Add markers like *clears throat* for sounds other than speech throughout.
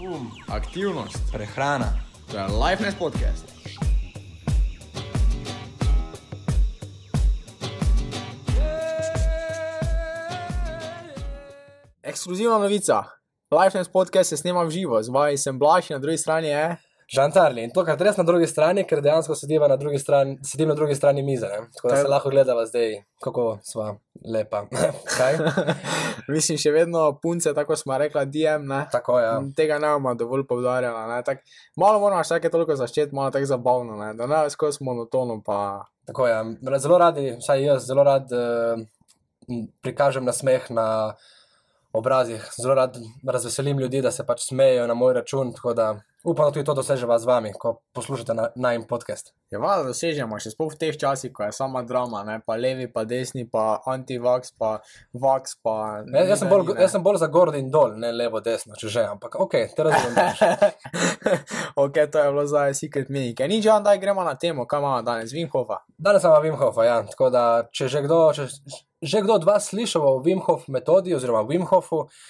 Um, aktivnost, prehrana, to je Lifeness podcast. Ekskluzivna novica. Lifeness podcast se snema v živo, z vami sem Blaž in na drugi strani je. žantarli. In to, kar res na drugi strani, ker dejansko sediva na drugi strani, sedim na drugi strani mize. Ne? Tako da Kaj- se lahko gledava zdaj, kako sva lepa. *laughs* Kaj? *laughs* Mislim, še vedno punce, tako smo rekla, DM. Ne? Tako je. Ja. Tega ne bomo dovolj tak- Malo moramo vsake toliko začeti, malo tako zabavno, ne? da ne skozi monotono. Pa... Tako je. Ja. Zelo radi, vsaj jaz, zelo rad uh, prikažem nasmeh na obrazih, zelo rad razveselim ljudi, da se pač smejejo na moj račun. Tako da upam, da tudi to doseževa z vami, ko poslušate na najem podcast. Je valjda dosežemo, še sploh v teh časih, ko je sama drama, ne? pa levi, pa desni, pa anti-vax, pa vax. Pa... Ne, jaz, sem bolj, jaz sem bolj za gor in dol, ne levo, desno, če že, ampak ok, te razumem. *laughs* ok, to je bilo zdaj secret mini. Ni že, da gremo na temo, kaj imamo danes, Vimhofa. Danes imamo Wimhofa, ja. tako da če že kdo, če, že kdo od vas slišal o Wimhof metodi oziroma Wimhofu, uh,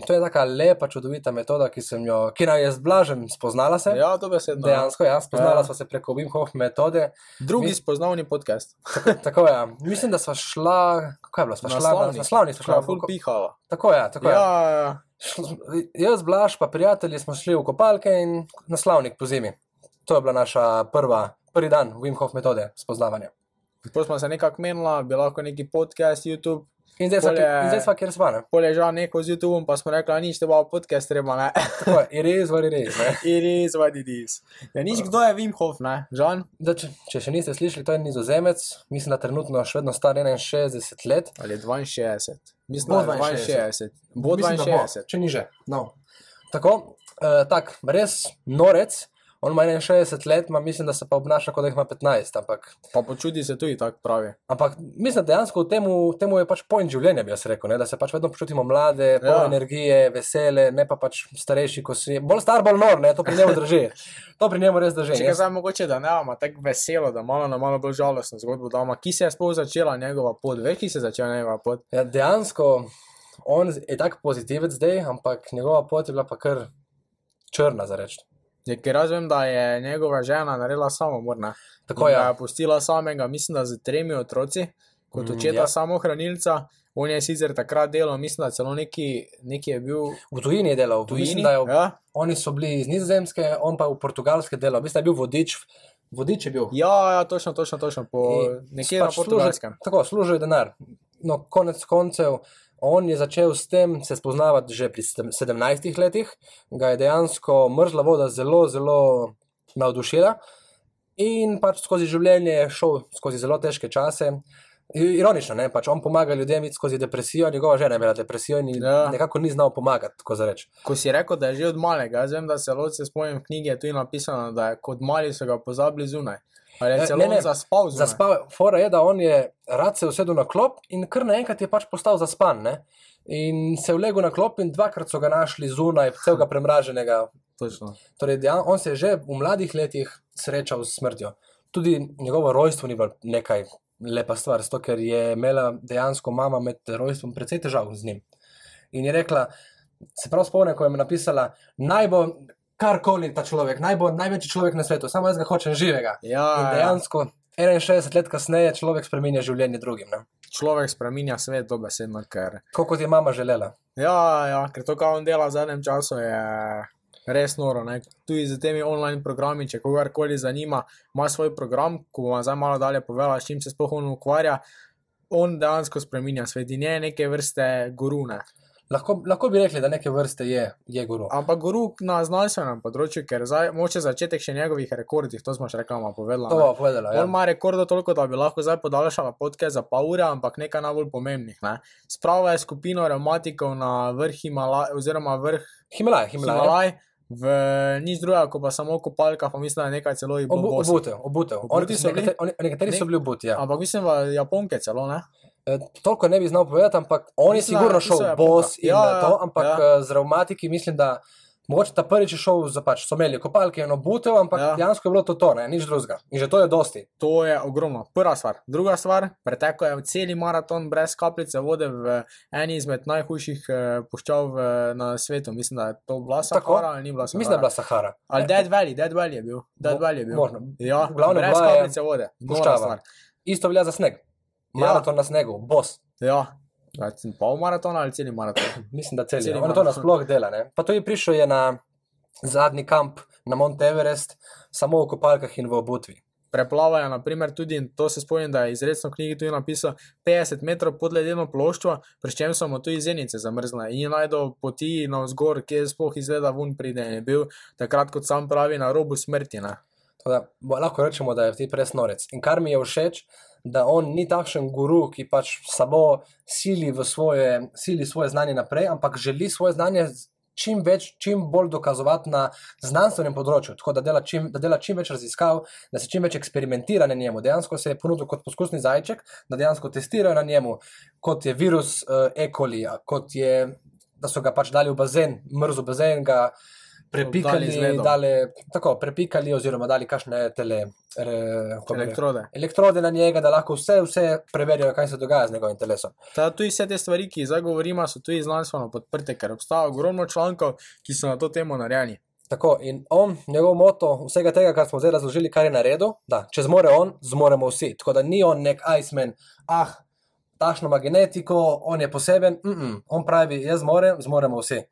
to je taka lepa, čudovita metoda, ki sem jo, ki naj je zblažen, spoznala se. Ja, to besedno. Dejansko, ja, spoznala Ja. sva se preko Wimhof metode. Drugi Mi- spoznavni podcast. Tako je, ja. mislim, da sva šla, kako je bilo, sva šla na naslovnik, sva šla full v pihala. Tako je, tako je. Ja, ja. Šl- Jaz, Blaž, pa prijatelji smo šli v kopalke in naslovnik po zimi. To je bila naša prva, prvi dan Wimhof metode spoznavanja. Potem smo se nekako menila, bi lahko neki podcast, YouTube. In zdaj sva, Pol je- in zdaj sva kjer sva, ne? Pol je žal neko z YouTubeom, pa smo rekli, nič, te bo podcast treba, ne. Tako it is what it is, ne? *laughs* It is what it is. Ja, nič, kdo je Wim Hof, ne, Žan? Da, če, če še niste slišali, to je nizozemec, mislim, da trenutno še vedno star 61 let. Ali je 62? Mislim, Bo da je 62. Bo Mislim, da 62. če ni že. No. Tako, uh, tak, res norec, on ima 61 let, ma mislim, da se pa obnaša, kot da ima 15. Ampak, Pa počuti se tudi tako pravi. ampak mislim, da dejansko v temu, temu je pač point življenja, bi jaz rekel, ne? da se pač vedno počutimo mlade, polne Ja. energije, vesele, ne pa pač starejši, ko si. Bolj star, bolj nor, ne? to pri njemu drži. To pri njemu res drži. Če ga zdaj mogoče, da ne imamo tako veselo, da malo na malo bolj žalostno zgodbo doma. Ki se je sploh začela njegova pot? Veš, ki se je začela njegova pot? Ja, dejansko on je tako pozitivec zdaj, ampak njegova pot je bila pa kar črna za reči. Je, ker jaz vem, da je njegova žena naredila samomor, ne? Tako je. je pustila samega, mislim, da z tremi otroci, kot Mm, očeta ja. ja. samohranilca. On je sicer takrat delal, mislim, da celo neki, neki je bil V tujini je delal, v tujini. Mislim, je, Ja, oni so bili iz Nizozemske, on pa v Portugalske delal. Mislim, da je bil vodič, vodič je bil. ja, ja točno, točno, točno po In nekje pač na portugalskem. Služi, tako, služil je denar. No, konec koncev, on je začel s tem se spoznavati že pri sedem- 17 letih, ga je dejansko mrzla voda zelo, zelo navdušila in pač skozi življenje je šel skozi zelo težke čase. Ironično, ne? pač on pomaga ljudem iti skozi depresijo, njegova žena je imela depresijo in Ja. nekako ni znal pomagati, tako za reči. Ko si rekel, da je že od malega, jaz vem, da se loče spomnim v knjigi, je napisano, da je kot mali so ga pozabili zunaj. Celo ne, ne, zaspal zunaj. Zaspal, fora je, da on je rad se usedel na klop in kar naenkrat je pač postal zaspan. Ne? In se je vlegel na klop in dvakrat so ga našli zunaj, celega premraženega. Točno. Torej, dejan, on se je že v mladih letih srečal s smrtjo. Tudi njegovo rojstvo ni bilo nekaj lepa stvar, zato ker je imela dejansko mama med rojstvom precej težav z njim. In je rekla, se prav spomnim, ko je mi napisala, naj bo karkoli ta človek, naj bo največji človek na svetu, samo jaz ga hočem živega. Ja, In ja. dejansko 61 let kasneje človek spremenja življenje drugim. Ne? človek spremenja svet dobesedno, ker. Tako kot je mama želela. Ja, ja, ker to, kar on dela v zadnjem času, je res noro. Ne? Tudi z temi online programi, če kogarkoli zanima, ima svoj program, ko bomo zdaj malo dalje povedali, s čim se sploh on ukvarja. On dejansko spremenja svet in je neke vrste gurune. Lahko, lahko bi rekli, da neke vrste je, je guru. Ampak guru na znanstvenem področju, ker zdaj moče začetek še njegovih rekordih, to smo še rekli, povedala. To bo povedala. On Ja. ima rekordov toliko, da bi lahko zdaj podaljšala podke za pol ure, ampak nekaj najbolj pomembnih. Ne? Sprava je skupino reumatikov na vrh Himalaj, oziroma vrh Himalaj, Himalaj. Himalaj, v nič drugega, kot pa samo kopalka, pa mislim, da je nekaj celo obutev, obutev. So nekateri, nekateri so bili obuti. Ja. Ampak mislim, da Japonke celo ne. E, toliko ne bi znal povedati, ampak on je Mislim, sigurno šel je bos in Ja, ja, to, ja, ampak ja. ja. z reumatiki mislim, da Mogoče ta prvič je šel za pač, so imeli kopalke in obutev, ampak Ja. ja. dejansko je bilo to to, ne, nič drugega. In že to je dosti. To je ogromno. Prva stvar. Druga stvar, pretekel je celi maraton brez kapljice vode v eni izmed najhujših eh, puščav v, na svetu. Mislim, da je to bila Tako. Sahara ali ni bila Sahara. Mislim, da je bila Sahara. Ali Dead Valley, Dead Valley je bil. Dead Valley je bil. možno. Ja, V glavnem brez kapljice vode. Puščava. Isto velja za sneg. Ja. Maraton na snegu, bos. Ja. Pol maratona ali celi maraton? *laughs* Mislim, da cel Celi je. On to maraton. nasploh dela. Ne? Pa to je prišel je na zadnji kamp na Mount Everest, samo v kopalkah in v obutvi. Preplavajo, naprimer, tudi, in to se spomnim, da je izredno v knjigi tudi napisal, 50 metrov pod ledeno ploščo, pri čem so mu tudi zenice zamrzle in je najdel poti navzgor, kje sploh izgleda ven pride in je bil takrat, kot sam pravi, na robu smrti. Ne? Da, lahko rečemo, da je ti res norec. In kar mi je všeč, da on ni takšen guru, ki pač samo sili, svoje, sili svoje znanje naprej, ampak želi svoje znanje čim, več, čim bolj dokazovati na znanstvenem področju. Tako da dela, čim, da dela čim več raziskav, da se čim več eksperimentira na njemu. Dejansko se je ponudil kot poskusni zajček, da dejansko testirajo na njemu, kot je virus uh, E. coli, kot je, da so ga pač dali v bazen, mrzel bazen, ga prepikali, ledom. dali, tako, prepikali oziroma dali kakšne tele, re, bi rekel, Elektrode. elektrode na njega, da lahko vse, vse preverijo, kaj se dogaja z njegovim telesom. Ta, tudi vse te stvari, ki jih zdaj govorimo, so tudi znanstveno podprte, ker obstaja ogromno člankov, ki so na to temo narejeni. Tako, in on, njegov moto vsega tega, kar smo zdaj razložili, kar je naredil, da če zmore on, zmoremo vsi. Tako da ni on nek Iceman, ah, tašno ima genetiko, on je poseben, mm -mm. on pravi, jaz zmorem, zmoremo vsi.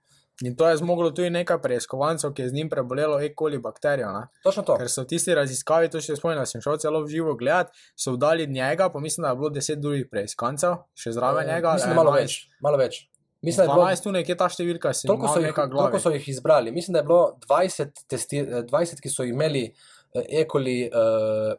In to je zmoglo tudi nekaj preiskovancev, ki je z njim prebolelo E. coli bakterijo. Ne? Točno to. Ker so v tisti raziskavi, to še spomnim, sem šel celo v živo gledat, so vdali njega, pa mislim, da je bilo deset drugih preiskancev, še zraven njega. Eh, Mislim, da malo 11. več. Malo več. Mislim, da je bilo 12 tu nekje ta številka, si Toliko so, jih, toliko so jih izbrali. Mislim, da je bilo 20, testi, eh, 20 ki so imeli ekoli uh,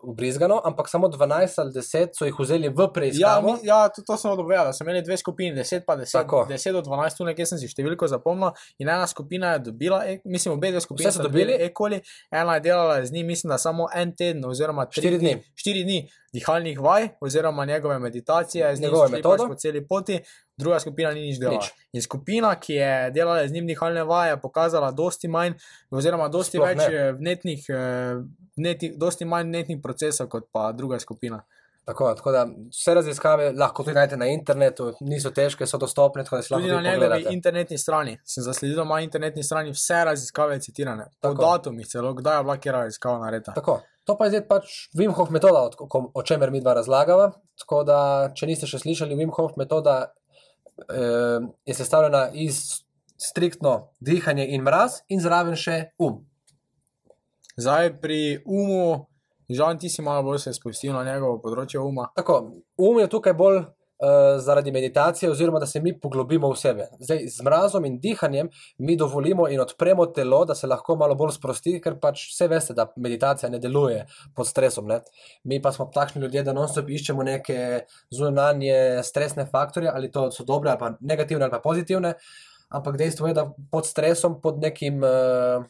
ubrizgano, ampak samo 12 ali 10 so jih vzeli v Ja, preiskavo. mi, ja to, to sem odobral, so imeli dve skupini, 10 pa 10, Tako. 10 do 12, tu nekje sem si številko zapomnil. In ena skupina je dobila, e, mislim, obe dve skupine Vse so dobili ekoli, ena je delala z njim, mislim, da samo en teden oziroma tri Štiri dni. štiri dni dihalnih vaj oziroma njegove meditacije, z Njegove šli metode. pač po celi poti, druga skupina ni nič delala. Nič. In skupina, ki je delala z njim dihalne vaje, je pokazala dosti manj, oziroma dosti Sploh več ne. eh, vnetnih, eh, vnetih, dosti manj vnetnih procesov kot pa druga skupina. Tako, tako da vse raziskave lahko tudi najdete na internetu, niso težke, so dostopne, Tudi na njegovi internetni strani. Sem zasledil, ima internetni strani vse raziskave citirane. Po Tako. datumih celo, kdaj je bila kera raziskava narejena. Tako. To pa je zdaj pač Wim Hof metoda, o, o- čemer mi dva razlagava. Tako da, če niste še slišali, Wim Hof metoda eh, je sestavljena iz striktno dihanja in mraz, in zraven še um. Zdaj pri umu, žal ti si malo bolj se spustil na njegovo področje uma. Tako, um je tukaj bolj uh, zaradi meditacije, oziroma da se mi poglobimo v sebe. Zdaj, z mrazom in dihanjem mi dovolimo in odpremo telo, da se lahko malo bolj sprosti, ker pač vse veste, da meditacija ne deluje pod stresom. Ne? Mi pa smo takšni ljudje, da non-stop iščemo neke zunanje stresne faktorje, ali to so dobre, ali pa negativne, ali pa pozitivne. Ampak dejstvo je, da pod stresom, pod nekim. Uh,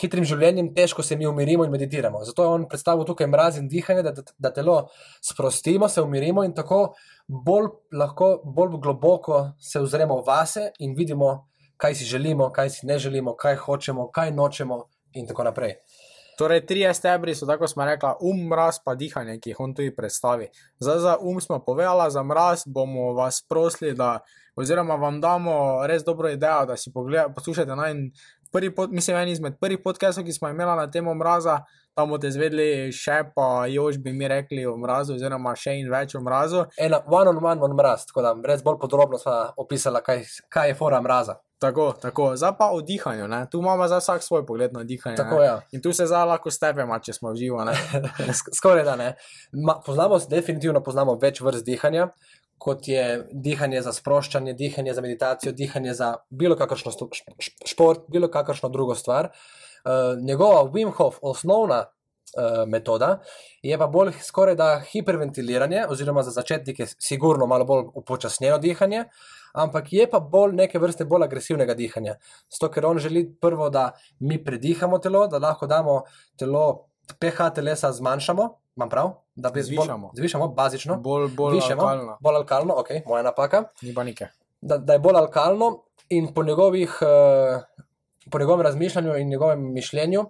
hitrim življenjem, težko se mi umirimo in meditiramo. Zato je on predstavil tukaj mraz in dihanje, da, da, da telo sprostimo, se umirimo in tako bolj lahko, bolj globoko se ozremo vase in vidimo, kaj si želimo, kaj si ne želimo, kaj hočemo, kaj nočemo in tako naprej. Torej, tri stebri so, tako smo rekli, um, mraz, pa dihanje, ki jih on tudi predstavi. Zdaj za um smo povedali, za mraz bomo vas prosili, da, oziroma vam damo res dobro idejo, da si pogleda, poslušate naj prvi, pod, mislim, en izmed prvih podcastov, ki smo imeli na temo mraza. Tam boste izvedeli še, pa još bi mi rekli o mrazu, oziroma še in več o mrazu. Ena one on one on mraz, tako da res bolj podrobno sva opisala, kaj, kaj je fora mraza. Tako, tako. Zdaj pa o dihanju. Ne? Tu imamo za vsak svoj pogled na dihanje. Tako. Ja. In tu se zdaj lahko stepemo, če smo v živo. *laughs* Skoraj da ne. Ma, poznamo, definitivno poznamo več vrst dihanja, kot je dihanje za sproščanje, dihanje za meditacijo, dihanje za bilo kakršno šport, bilo kakršno drugo stvar. Uh, njegova Wim Hof, osnovna uh, metoda, je pa bolj skoraj da hiperventiliranje, oziroma za začetnike sigurno malo bolj upočasnjeno dihanje. Ampak je pa bolj neke vrste bolj agresivnega dihanja. Zato, ker on želi prvo, da mi predihamo telo, da lahko damo telo, pH telesa zmanjšamo, imam prav? Da bi Zvišamo. Bolj, zvišamo, bazično. Bolj, bolj Višemo, alkalno. bolj alkalno, ok, moja napaka. Ni pa nike. Da, da je bolj alkalno in po njegovih uh, po njegovem razmišljanju in njegovem mišljenju,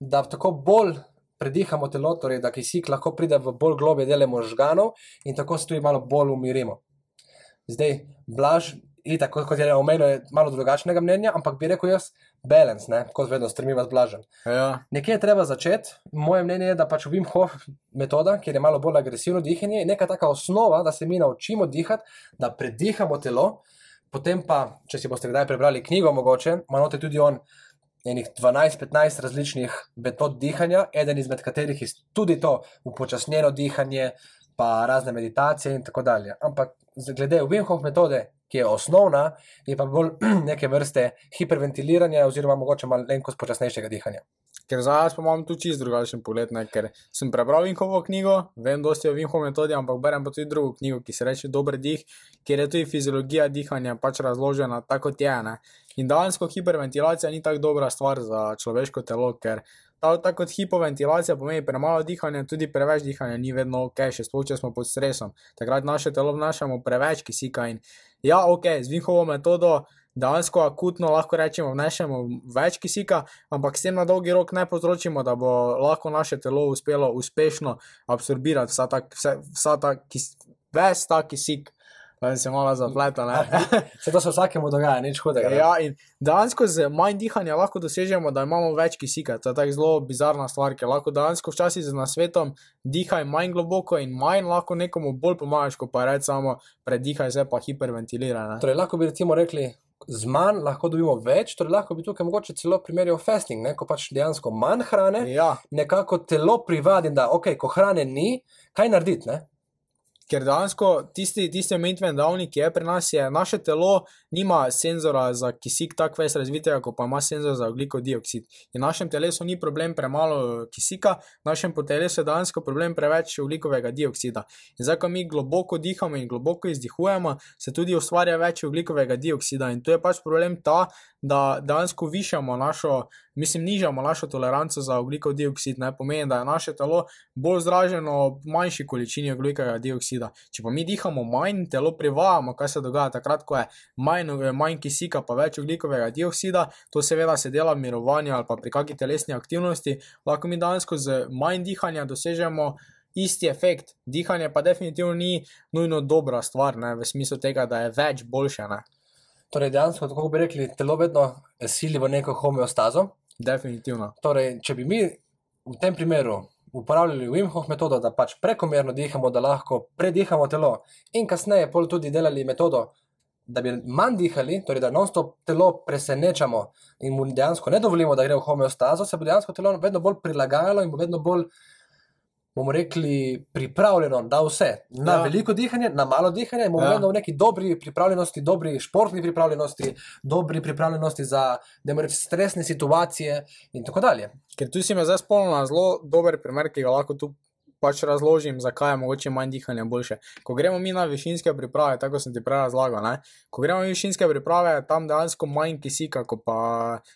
da tako bolj predihamo telo, torej da kisik lahko pride v bolj globe dele možganov in tako se tudi malo bolj umirimo. Zdaj, blaž, in tako kot je omenil, je malo drugačnega mnenja, ampak bi rekel jaz, balance, ne, kot vedno stremi vas blažen. Ja, Nekje je treba začeti. Moje mnenje je, da pač Wim Hof metoda, kjer je malo bolj agresivno dihanje, je neka taka osnova, da se mi naučimo dihati, da predihamo telo. Potem pa, če si boste kdaj prebrali knjigo, mogoče, ima note tudi on enih 12-15 različnih metod dihanja, eden izmed katerih je tudi to upočasnjeno dihanje, pa razne meditacije in tako dalje. Ampak glede Wim Hof metode, ki je osnovna, je pa bolj *clears throat* neke vrste hiperventiliranja oziroma mogoče malenkost počasnejšega dihanja. ker za jaz pa imam tu čist drugačen pogled, ne? ker sem prebral Vinhovo knjigo, vem dosti o Vinhovo metodi, ampak berem pa tudi drugo knjigo, ki se reče Dober dih, kjer je tudi fiziologija dihanja pač razložena tako kot je. Ne? In dejansko hiperventilacija ni tako dobra stvar za človeško telo, ker ta, tako kot hipoventilacija pomeni premalo dihanja, tudi preveč dihanja ni vedno ok, še sploh če smo pod stresom. Takrat naše telo vnašamo preveč kisika in ja, ok, z Vinhovo metodo dejansko akutno lahko rečemo, vnešemo več kisika, ampak s tem na dolgi rok ne povzročimo, da bo lahko naše telo uspelo uspešno absorbirati vsa ta, vsa ta kis, ves ta kisik. Da se malo zapleta. *laughs* Se to se vsakemu dogaja, nič hudega. ne. Ja, in dejansko z manj dihanja lahko dosežemo, da imamo več kisika. To je tako zelo bizarna stvar, ker lahko dejansko včasih z nasvetom dihaj manj globoko in manj lahko nekomu bolj pomagaš, ko pa reč samo predihaj, zdaj pa hiperventiliraj. Torej, lahko bi recimo rekli, z manj lahko dobimo več, torej lahko bi tukaj mogoče celo primerjal fasting, ne? ko pač dejansko manj hrane, Ja, nekako telo privadi, da ok, ko hrane ni, kaj narediti. Ne? Ker dejansko tisti, tisti omejitveni dejavnik, ki je pri nas, je naše telo nima senzora za kisik tako ves razvitega, kot pa ima senzor za oglikov dioksid. In v našem telesu ni problem premalo kisika, v našem telesu je dejansko problem preveč oglikovega dioksida. In zdaj, ko mi globoko dihamo in globoko izdihujemo, se tudi ustvarja več oglikovega dioksida. In tu je pač problem ta, da dejansko višamo našo, mislim, nižamo našo toleranco za oglikov dioksid. Ne pomeni, da je naše telo bolj zraženo ob manjši količini oglikovega dioksida. Če pa mi dihamo manj, telo privajamo, kaj se dogaja takrat, ko je manj, manj kisika, pa več oglikovega dioksida, to seveda se dela v mirovanju ali pa pri kakšni telesni aktivnosti, lahko mi dejansko z manj dihanja dosežemo. Isti efekt, dihanje pa definitivno ni nujno dobra stvar, ne, v smislu tega, da je več boljše. Ne. Torej, dejansko, tako bi rekli, telo vedno sili v neko homeostazo. Definitivno. Torej, če bi mi v tem primeru uporabljali Wim Hof metodo, da pač prekomerno dihamo, da lahko predihamo telo, in kasneje pol tudi delali metodo, da bi manj dihali, torej da non-stop telo presenečamo in mu dejansko ne dovolimo, da gre v homeostazo, se bo dejansko telo vedno bolj prilagajalo in bo vedno bolj, bomo rekli, pripravljeno na vse. Na Ja. veliko dihanje, na malo dihanje, bomo Ja. ja. vedno v neki dobri pripravljenosti, dobri športni pripravljenosti, dobri pripravljenosti za, reči, stresne situacije in tako dalje. Ker tu si me zdaj spomnil na zelo dober primer, ki ga lahko tu pač razložim, zakaj je mogoče manj dihanja boljše. Ko gremo mi na višinske priprave, tako sem ti prej razlagal, ne? ko gremo na višinske priprave, tam dejansko manj kisika, kot pa,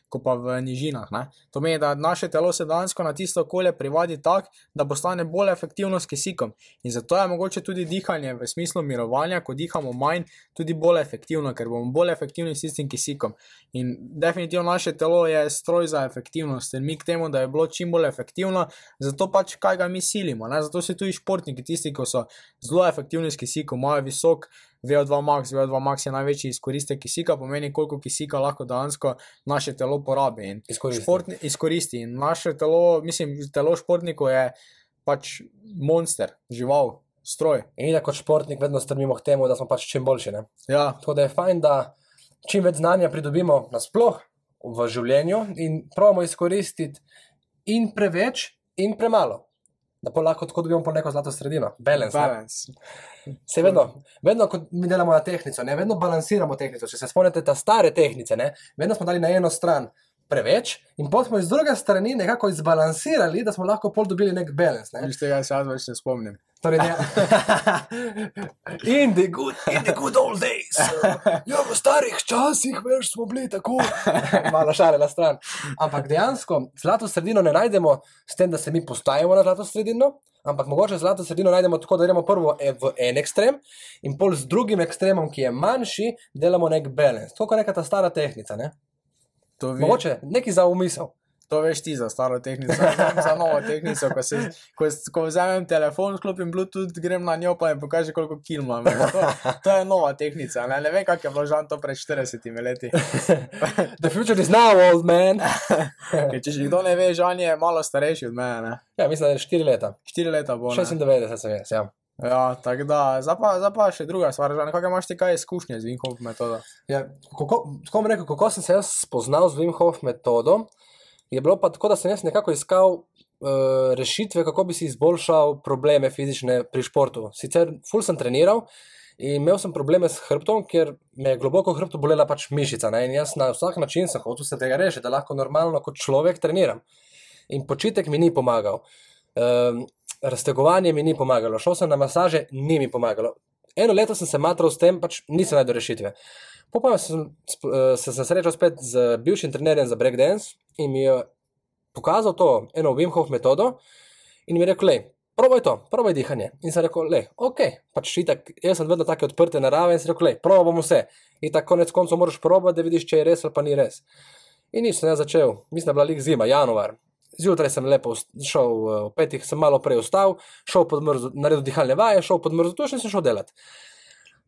ko pa v nižinah. Ne? To pomeni, da naše telo se dejansko na tisto okolje privadi tako, da postane bolj efektivno s kisikom. In zato je mogoče tudi dihanje v smislu mirovanja, ko dihamo manj, tudi bolj efektivno, ker bomo bolj efektivni s tistim kisikom. In definitivno naše telo je stroj za efektivnost, in mi k temu, da je bilo čim bolj efektivno, zato pač kaj ga mi silimo. Ne? Zato so tudi športniki tisti, ki so zelo efektivni s kisikom, imajo visok VO2 max, VO2 max je največji izkoristek kisika, pomeni koliko kisika lahko dejansko naše telo porabi. In Izkoristi. športni izkoristi. In naše telo, mislim, telo športnikov je pač monster, žival, stroj. In da kot športnik vedno strmimo k temu, da smo pač čim boljši. Ne? Ja, Tako da je fajn, da čim več znanja pridobimo nasploh v življenju in pravimo izkoristiti in preveč, in premalo. Da pa lahko tako dobimo neko zlato sredino, balance. ne. balance. Se vedno, vedno, ko mi delamo na tehnico, ne, vedno balansiramo tehnico. Če se spomnite te stare tehnice, ne, vedno smo dali na eno stran preveč, in potem smo iz druge strani nekako izbalansirali, da smo lahko pol dobili nek balans. Ne. Viš tega se jaz več ne spomnim. Torej, ne. *laughs* in, the good, in the good old days. Ja, v starih časih veš, smo bili tako. Malo šale na stran. Ampak dejansko zlato sredino ne najdemo s tem, da se mi postavimo na zlato sredino, ampak mogoče zlato sredino najdemo tako, da gremo prvo e- v en ekstrem in pol z drugim ekstremom, ki je manjši, delamo nek balans. To je neka ta stara tehnika. Ne? To, vi, Mogoče neki za umisel. to veš ti za staro tehnico, vem za novo tehnico. Ko, se, ko, ko vzamem telefon, sklopim Bluetooth, grem na njo pa mi pokaže, koliko kil imam. To, to je nova tehnica. Ne, ne vem, kak je bilo žan to pred 40 leti. *laughs* The future is now, old man. *laughs* Ker če že kdo ne ve, žan je malo starejši od mene. Ne. ja, mislim, da je 4 leta. 4 leta bo. Ne. 96 sem jaz, ja. Ja, tako da, zdaj pa, zdaj pa še druga stvar, kakšne imaš ti kaj izkušnje z Vinhov metodo? ja kako, kako bom rekel, kako sem se jaz spoznal z Wim Hof metodo, je bilo pa tako, da sem jaz nekako iskal uh, rešitve, kako bi si izboljšal probleme fizične pri športu. Sicer ful sem treniral in imel sem probleme s hrbtom, ker me je globoko hrbtu bolela pač mišica. Ne? In jaz na vsak način sem hotel se tega rešiti, da lahko normalno kot človek treniram. In počitek mi ni pomagal. Um, raztegovanje mi ni pomagalo, šel sem na masaže, ni mi pomagalo. Eno leto sem se matral s tem, pač nisem najdel rešitve. Po pa sem eh, se sem srečal spet z bivšim trenerjem za breakdance in mi je pokazal to eno Wim Hof metodo in mi je rekel, le, probaj to, probaj dihanje. In sem rekel, le, ok, pač itak, jaz sem vedno take odprte narave in sem rekel, le, probaj bomo vse. In tako konec koncev moraš probati, da vidiš, če je res ali pa ni res. In nič sem jaz začel, mislim, da je bila lik zima, januar. Zjutraj sem lepo šel, eh, ob petih sem malo prej vstal, šel pod mrzo, naredil dihalne vaje, šel pod mrzo tuš in sem šel delat.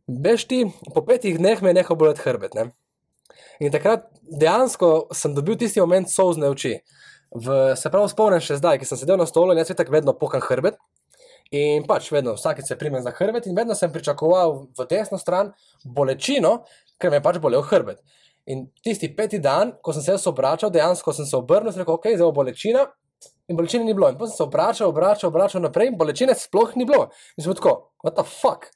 Veš ti, po petih dneh me je nehal boleti hrbet. Ne? In takrat dejansko sem dobil tisti moment sozne oči. V, se prav spomnim še zdaj, ki sem sedel na stolu in jaz tako vedno pokam hrbet. In pač vedno, vsakeč se primem za hrbet, in vedno sem pričakoval v desno stran bolečino, ker me je pač bolel hrbet. In tisti peti dan, ko sem se jaz obračal, dejansko sem se obrnil in rekel, ok, zdaj bo bolečina. In bolečine ni bilo. In potem sem se obračal, obračal, obračal naprej, in bolečine sploh ni bilo. In sem tako, what the fuck.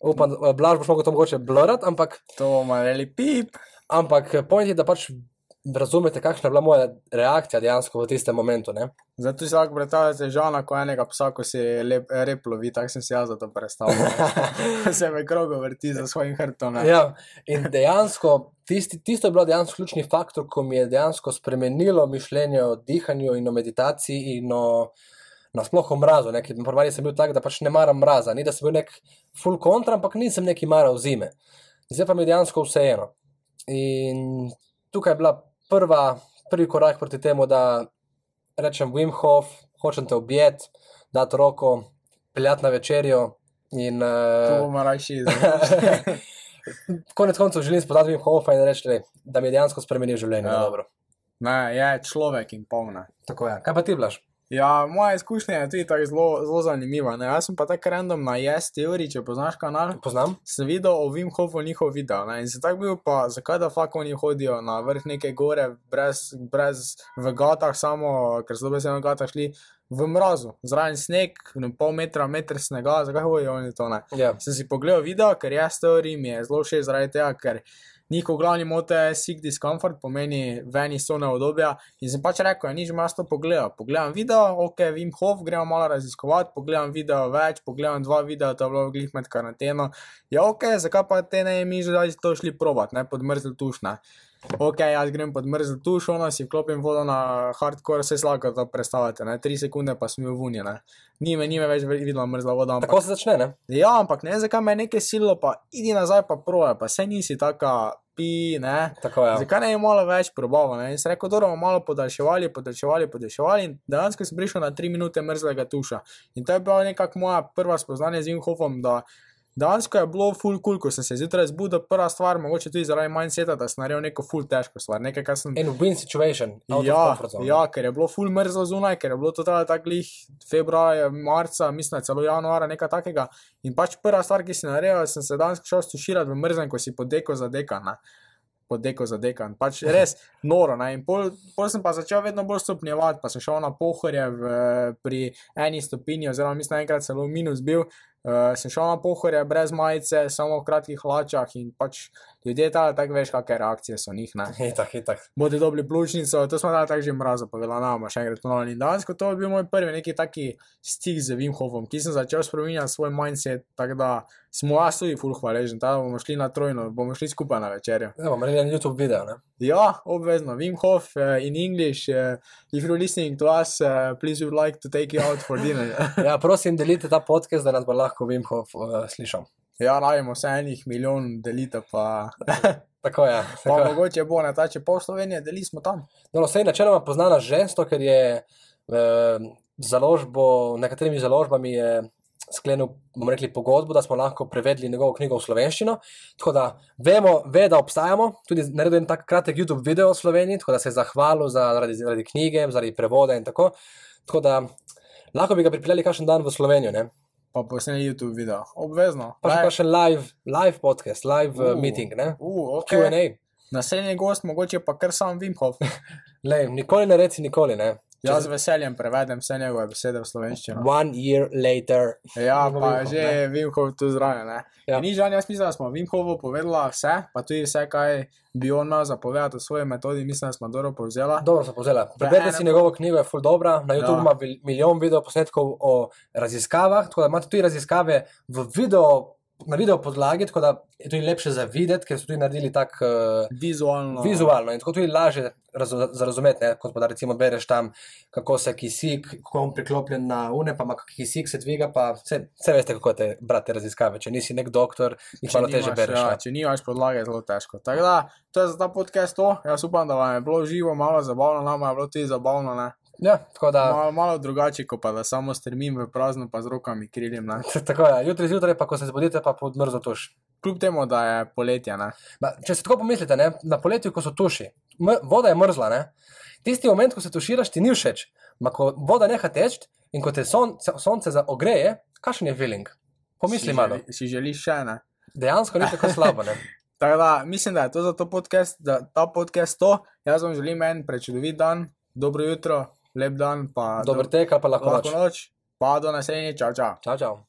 Upam, da Blaž boš mogel to mogoče blurati, ampak To bomo rekli pip. Ampak point je, da pač razumete, kakšna je bila moja reakcija dejansko v tistem momentu. Ne? Zato si lahko predstavljate žana, ko enega psa, ko si lep, rep lovi, tako sem si jaz za to predstavljal. *laughs* se me krogo vrti za svojim hrbtom. ne. Ja, in dejansko tisti, tisto je bilo dejansko ključni faktor, ko mi je dejansko spremenilo mišljenje o dihanju in o meditaciji in o nasploh o mrazu. ne, ker Ponovadi sem bil tak, da pač ne maram mraza, ni da sem bil nek full kontra, ampak nisem neki maral zime. Zdaj pa mi je dejansko vseeno. In tukaj je bila prva, prvi korak proti temu, da rečem Wim Hof, hočem te objeti, dati roko, peljati na večerjo. In, To uh, bomo rajši *laughs* konec koncev želim spoznati Wim Hofa in reči, da mi je dejansko spremenil življenje. Ja. Ja. Ne, je človek in polna. Tako je. Kaj pa ti, Blaž? Ja, moja izkušnja je tudi tako zelo, zelo zanimiva. Ne? Jaz sem pa tako random na Yes Theory, če poznaš kanal. Poznam? Sem videl o Wim Hofu njihov video ne? in se tako bil, pa zakaj da fakt oni hodijo na vrh neke gore, brez, brez v gatah, samo ker so dobesedno v gatah šli v mrazu, zraven sneg, pol metra, meter snega, zakaj hodijo oni to ne. Ja. Sem si pogledal video, ker Yes Theory mi je zelo všeč zaradi tega, ker njihov glavni moto je seek discomfort, pomeni ven iz cone obdobja. In sem pač rekel, ja, nič imaš to pogledal. Pogledam video, ok, Wim Hof, gremo malo raziskovati, pogledam video več, pogledam dva videa, to je bilo glih med karanteno. Ja, ok, zakaj pa te ne mi že zdaj to šli provat, ne pod mrzl tuš, ne. Ok, jaz grem pod mrzl tuš, ono si vklopim vodo na hardcore, se slabo to predstavljate, ne, tri sekunde pa sem v vunje, ne. Ni me, ni me več videla mrzla voda, ampak Tako se začne, ne? Ja, ampak ne, zakaj me je nekaj silo, pa idi nazaj, pa proje, pa se nisi taka pi, ne. Tako je. Zakaj ne je malo več probava? Ne? In sem rekel, da bomo malo podaljševali, podaljševali, podaljševali. In dejansko sem prišel na 3 minute mrzlega tuša. In to je bila nekako moja prva spoznanja z Inhofom, da dejansko je bilo full cool, ko sem se zjutraj zbudil, prva stvar, mogoče tudi zaradi mindseta, da sem naredil neko full težko stvar, nekaj, kar sem. En win situation. Ja, ja, ker je bilo full mrzlo zunaj, ker je bilo to teda tako lih februarja, marca, mislim, celo januara, nekaj takega. In pač prva stvar, ki si naredil, sem se danes šel stuširati v mrzlen, ko si podeko zadekan. Ne? Podeko zadekan, pač res noro. Ne? In pol, pol sem pa začel vedno bolj stopnjevati, pa sem šel na pohorje v, pri eni stopinji, oziroma mislim, enkrat celo minus bil. Uh, sem šel na pohorje brez majice, samo v kratkih hlačah in pač ljudje tam tako veš, kakšne reakcije so njih. Ne? *laughs* Itak, itak. bodo dobili pljučnico, to smo da tako že mrazo povedali, nama še enkrat ponovili. In danes, to je bil moj prvi neki taki stik z Wim Hofom, ki sem začel spremenjati svoj mindset, tako da smo jaz tudi full hvaležni, da bomo šli na trojno, bomo šli skupaj na večerjo. Ja, bomo naredili en YouTube video, ne? Ja, obvezno, Wim Hof uh, in English, uh, if you're listening to us, uh, please would like to take you out for dinner. *laughs* Ja, prosim, delite ta podcast, da nas bo lahko Wim Hof uh, slišal. Ja, rabimo vse enih milijon delitev, pa *laughs* Tako je. Pa Tako je. mogoče bo ne ta, če pol Slovenije, deli smo tam. No, vse načeloma poznana že, zato ker je eh, založbo, nekaterimi založbami je sklenil, bomo rekli, pogodbo, da smo lahko prevedli njegovo knjigo v slovenščino. Tako da vemo, ve, da obstajamo, tudi naredil en tak kratek YouTube video o Sloveniji, tako da se je zahvalil za, zaradi, zaradi knjige, zaradi prevoda in tako. Tako da lahko bi ga pripeljali kakšen dan v Slovenijo, ne? Pa posneli YouTube video. Obvezno. pa še Lej, kakšen live, live podcast, live uh, Uh. meeting, ne? Uh, okay. QA. Naslednji gost, mogoče pa kar sam Vimhov. *laughs* Lej, nikoli ne reci nikoli, ne? Jaz z veseljem prevedem vse njegove besede v slovenščino. One year later. Ja, pa Wim Hof, že je Vimhov tu zraven. Ja. Ni žal, jaz mislim, da smo Vimhovu povedala vse, pa tudi vse, kaj bi on imel zapovedati o svoji metodi, mislim, da smo dobro povzela. Dobro sem povzela. Preberite si eno- njegovo knjigo, je full dobra. Na YouTubu Ja. ima milijon videoposnetkov o raziskavah, tako da imate tudi raziskave v video, na video podlagi, tako da je tudi lepše za videti, ker so tudi naredili tak uh, Vizualno. vizualno in tako tudi lažje razu, za razumeti, ne? kot pa da recimo bereš tam, kako se kisik, kako je on priklopljen na une, pa ima kak kisik se dviga, pa vse, vse veste, kako te brate raziskave. Če nisi nek doktor, jih malo teže bereš. Ja, če nimaš podlage, je zelo težko. Tako da, to je za ta podcast to. Jaz upam, da vam je bilo živo, malo zabavno, nama je bilo tudi zabavno. Ne? Ja, da. Malo, malo drugače, kot pa da samo strmim v prazno, pa z rokami krilim. Ne? *laughs* Tako je, jutri zjutraj, pa ko se zbudite, pa pod mrzo tuš. Kljub temu, da je poletje. Ma, če se tako pomislite, ne, na poletju, ko so tuši, m, voda je mrzla, ne, tisti moment, ko se tuširaš, ti ni všeč. Ma, ko voda neha teči in ko te son, sonce zaogreje, kakšen je feeling? Pomisli si malo. Želi, si želiš še ne. Dejansko ni tako slabo. *laughs* Tako da mislim, da je to za to podcast, da ta podcast to. Jaz vam želim en prečudovit dan, dobro jutro, lep dan, pa Dober tek ali pa lahko noč. noč, pa do naslednjič, čau, čau. Čau, čau.